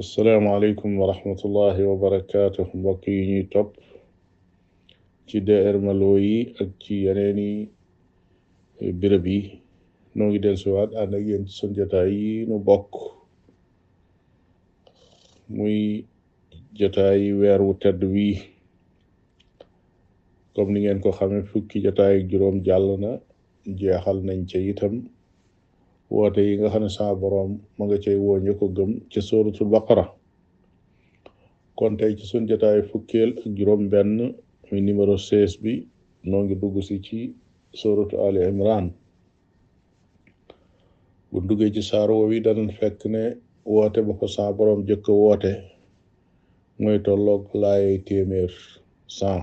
asalaamaaleykum wa rahmatullahi wa barakaatu mbokk yi ñuy topp ci DR Malo yi ak ci yeneeni béréb yi noo ngi dellusiwaat ànd ak yéen ci sunu jotaay yi nu bokk muy jotaay yi weer wu tedd wii comme ni ngeen ko xamee fukki jotaay ak juróom jàll na jeexal nañ ca itam woote yi nga xam ne saa boroom ma nga cay woo ñu ko gëm ci suratul baqara kon tey ci sun jotaay fukkeel ak juróom benn muy numéro 16 bi noo ngi dugg si ci suratu ali imran bu duggee ci saar woow yi danañ fekk ne woote ba ko saa boroom jëkk woote mooy tolloog laayay téeméer cent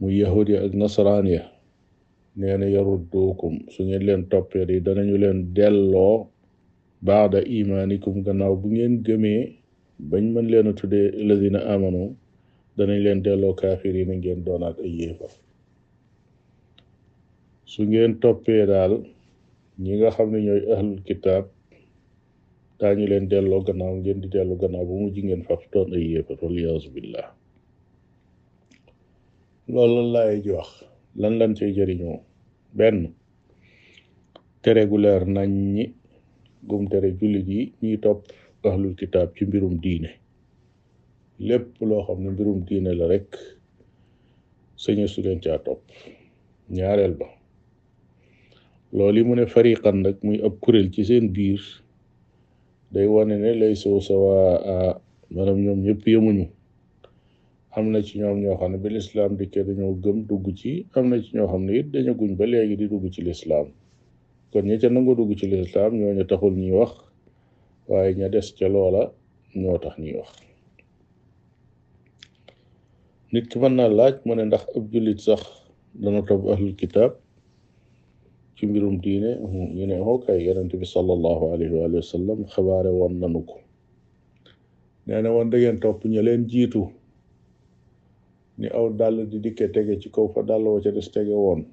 muy yahud ya ak nasaraan ya nee na yarudduukum su ngeen leen toppee di danañu leen delloo baada imaanikum gannaaw bu ngeen gëmee bañ mën leen a tuddee alladina amanu danañ leen delloo kaafir yi na ngeen doonaat ay yéefar su ngeen toppee daal ñi nga xam ne ñooy ahlul kitaab daañu leen delloo gannaaw ngeen di delloo gannaaw ba mujj ngeen faf doon ay yéefar waliyaasu billah loolu lan laay ji wax lan lan cay jëriñoo benn tere gu leer nañ ñi gum tere jullit yi ñuy topp ahlul kitaab ci mbirum diine lépp loo xam ne mbirum diine la rek sañu su leen caa topp ñaareel ba loolu yi mu ne fariqan nag muy ab kuréel ci seen biir day wane ne lay soo sawaa maanaam ñoom ñëpp yemuñu am na ci ñoom ñoo xam ne ba lislaam dikkee dañoo gëm dugg ci am na ci ñoo xam ne it dañu guñ ba léegi di dugg ci lislaam kon ña ca nangu dugg ci lislaam ñooñu taxul ñuy wax waaye ña des ca loola ñoo tax ñuy wax nit ki mën naa laaj mu ne ndax ab jullit sax dana topp ahlul kitaab ci mbirum diine ñu ne oo kay yonent bi sallallahu alayhi wa sallam xabaare woon nanu ko nee na woon da ngeen topp ña leen jiitu ni aw dàll di dikke tege ci kaw fa dàll wa ca des tege woon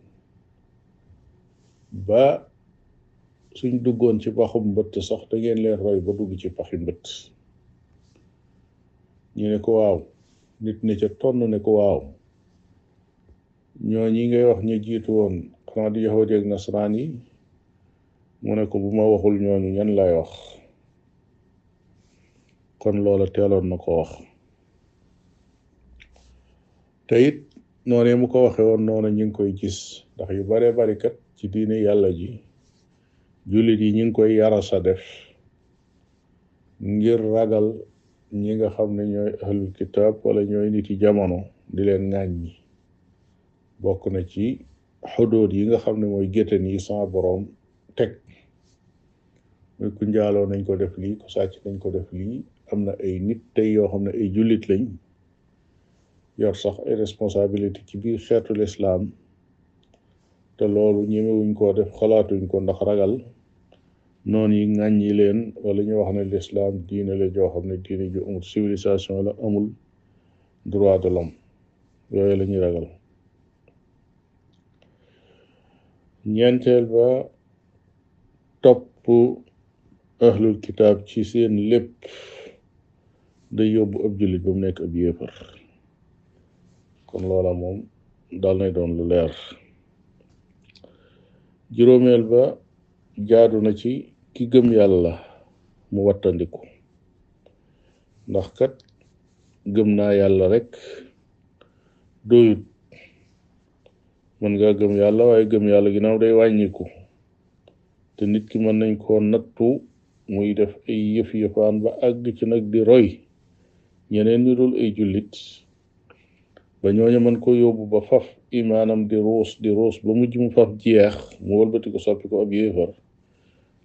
ba suñ duggoon ci paxum mbëtt sax da ngeen leen roy ba dugg ci paxi mbëtt ñu ne ko waaw nit ne ca tonn ne ko waaw ñoo ñi ngay wax ñu jiitu woon xanaa di yahuud ak nasraan yi mu ne ko bu ma waxul ñooñu ñan lay wax kon loola teeloon na ko wax te it noonee mu ko waxe woon noonu ñu ngi koy gis ndax yu bare bari kat ci diine yàlla ji jullit yi ñu ngi koy yarasa def ngir ragal ñi nga xam ne ñooy ahlul kitaab wala ñooy niti jamono di leen ŋàññi bokk na ci xudood yi nga xam ne mooy géttan yi sama boroom teg muy ku njaaloo nañ ko def lii ku sàcc nañ ko def lii am na ay nit tey yoo xam ne ay jullit lañ yor sax ay responsabilité ci biir xeetu lislaam te loolu ñemewuñ koo def xalaatuñ ko ndax ragal noon yi ŋàññi leen wala ñu wax ne lislaam diine la joo xam ne diine ju amul civilisation la amul droit de l'homme yooyu la ñuy ragal ñeenteel ba topp ahlul kitaab ci seen lépp day yóbbu ab jullit ba mu nekk ab yéefar kon loola moom daal nay doon lu leer juróomeel ba jaadu na ci ki gëm yàlla mu wattandiku ndax kat gëm naa yàlla rek doyut mën ngaa gëm yàlla waaye gëm yàlla ginnaaw day wàññiku te nit ki mën nañ koo nattu muy def ay yëf yëfaan ba àgg ci nag di roy ñeneen ñu dul ay jullit ba ñooñu mën ko yóbbu ba faf imaanam di ruus di ruus ba mujj mu faf jeex mu wëlbati ko soppi ko ab yéefar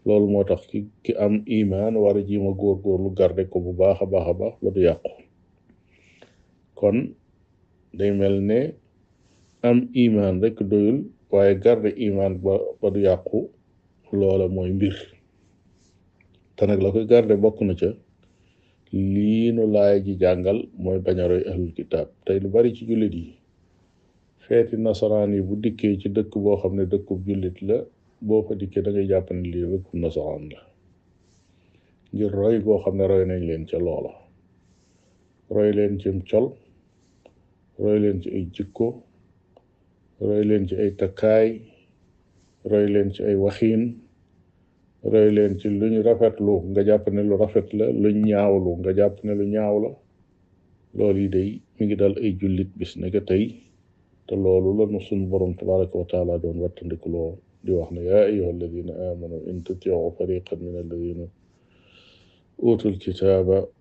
loolu moo tax ki ki am imaan war a jiima góorgóorlu garde ko bu baax a baax a baax ba du yàqu kon day mel ne am imaan rekk doyul waaye garde imaan ba ba du yàqu loola mooy mbir te nag la koy garde bokk na ca lii nu laay ji jàngal mooy bañ a roy ahlul kitaab tey lu bari ci jullit yi xeeti nasaraan yi bu dikkee ci dëkk boo xam ne dëkkub jullit la boo fa dikkee da ngay jàpp ne lii dëkkub nasaraan la ngir roy goo xam ne roy nañ leen ca loola roy leen cim col roy leen ci ay jikko roy leen ci ay takkaay roy leen ci ay waxiin roy leen ci lu ñu rafetlu nga jàpp ne lu rafet la lu ñaawlu nga jàpp ne lu ñaaw la loolu yi day mi ngi dal ay jullit bis ne ko tey te loolu la nu suñ borom tabaraka wa taala doon wattandikuloo di wax ne yaa ayuha alladina amanu in tutiu fariqan min alladina utul kitaaba